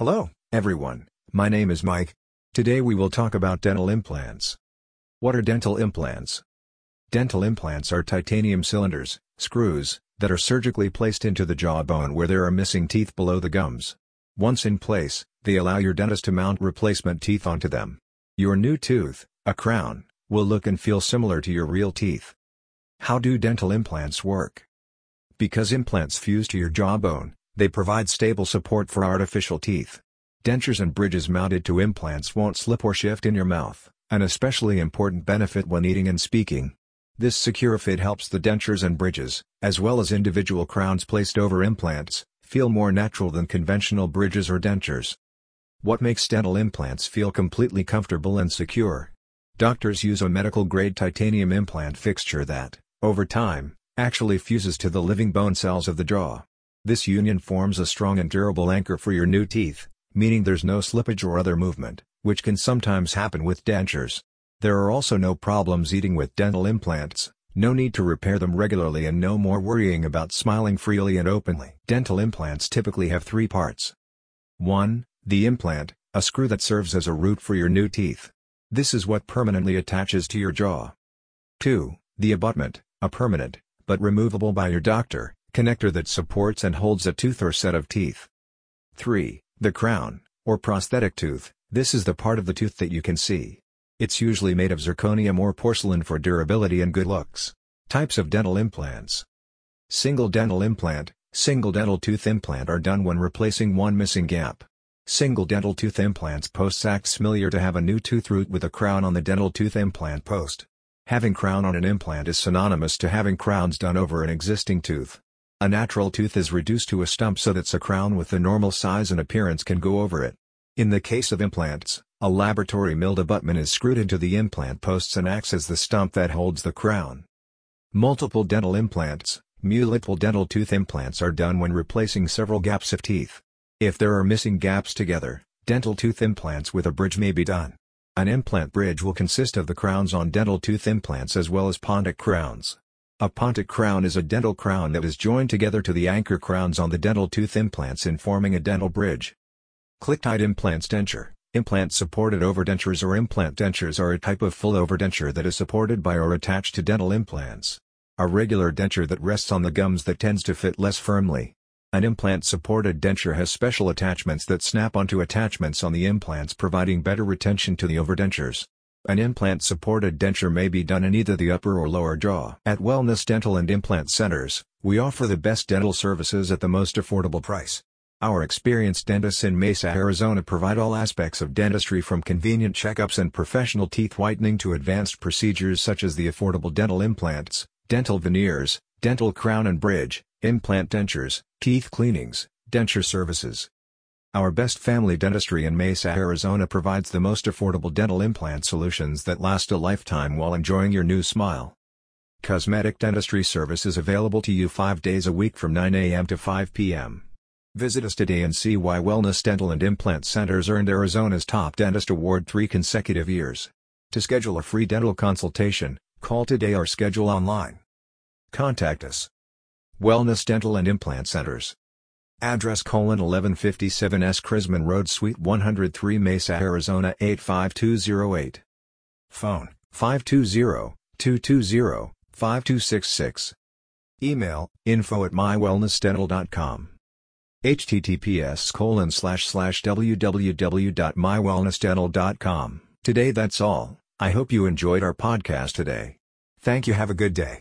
Hello, everyone. My name is Mike. Today we will talk about dental implants. What are dental implants? Dental implants are titanium cylinders, screws, that are surgically placed into the jawbone where there are missing teeth below the gums. Once in place, they allow your dentist to mount replacement teeth onto them. Your new tooth, a crown, will look and feel similar to your real teeth. How do dental implants work? Because implants fuse to your jawbone, they provide stable support for artificial teeth. Dentures and bridges mounted to implants won't slip or shift in your mouth, an especially important benefit when eating and speaking. This secure fit helps the dentures and bridges, as well as individual crowns placed over implants, feel more natural than conventional bridges or dentures. What makes dental implants feel completely comfortable and secure? Doctors use a medical-grade titanium implant fixture that, over time, actually fuses to the living bone cells of the jaw. This union forms a strong and durable anchor for your new teeth, meaning there's no slippage or other movement, which can sometimes happen with dentures. There are also no problems eating with dental implants, no need to repair them regularly and no more worrying about smiling freely and openly. Dental implants typically have three parts. 1. The implant, a screw that serves as a root for your new teeth. This is what permanently attaches to your jaw. 2. The abutment, a permanent, but removable by your doctor, connector that supports and holds a tooth or set of teeth. 3. The crown, or prosthetic tooth, this is the part of the tooth that you can see. It's usually made of zirconium or porcelain for durability and good looks. Types of dental implants. Single dental implant, single dental tooth implant are done when replacing one missing gap. Single dental tooth implants posts act similar to have a new tooth root with a crown on the dental tooth implant post. Having crown on an implant is synonymous to having crowns done over an existing tooth. A natural tooth is reduced to a stump so that a crown with the normal size and appearance can go over it. In the case of implants, a laboratory milled abutment is screwed into the implant posts and acts as the stump that holds the crown. Multiple dental implants, multiple dental tooth implants are done when replacing several gaps of teeth. If there are missing gaps together, dental tooth implants with a bridge may be done. An implant bridge will consist of the crowns on dental tooth implants as well as Pontic crowns. A Pontic crown is a dental crown that is joined together to the anchor crowns on the dental tooth implants in forming a dental bridge. Click-tied implants denture. Implant-supported overdentures or implant dentures are a type of full overdenture that is supported by or attached to dental implants. A regular denture that rests on the gums that tends to fit less firmly. An implant-supported denture has special attachments that snap onto attachments on the implants providing better retention to the overdentures. An implant-supported denture may be done in either the upper or lower jaw. At Wellness Dental and Implant Centers, we offer the best dental services at the most affordable price. Our experienced dentists in Mesa, Arizona provide all aspects of dentistry from convenient checkups and professional teeth whitening to advanced procedures such as the affordable dental implants, dental veneers, dental crown and bridge, implant dentures, teeth cleanings, denture services. Our best family dentistry in Mesa, Arizona provides the most affordable dental implant solutions that last a lifetime while enjoying your new smile. Cosmetic dentistry service is available to you 5 days a week from 9 a.m. to 5 p.m. Visit us today and see why Wellness Dental and Implant Centers earned Arizona's Top Dentist Award three consecutive years. To schedule a free dental consultation, call today or schedule online. Contact us. Wellness Dental and Implant Centers Address colon 1157 S. Crismon Road Suite 103 Mesa, Arizona 85208. Phone 520-220-5266. Email info at mywellnessdental.com. https colon slash slash www.mywellnessdental.com. Today that's all. I hope you enjoyed our podcast today. Thank you have a good day.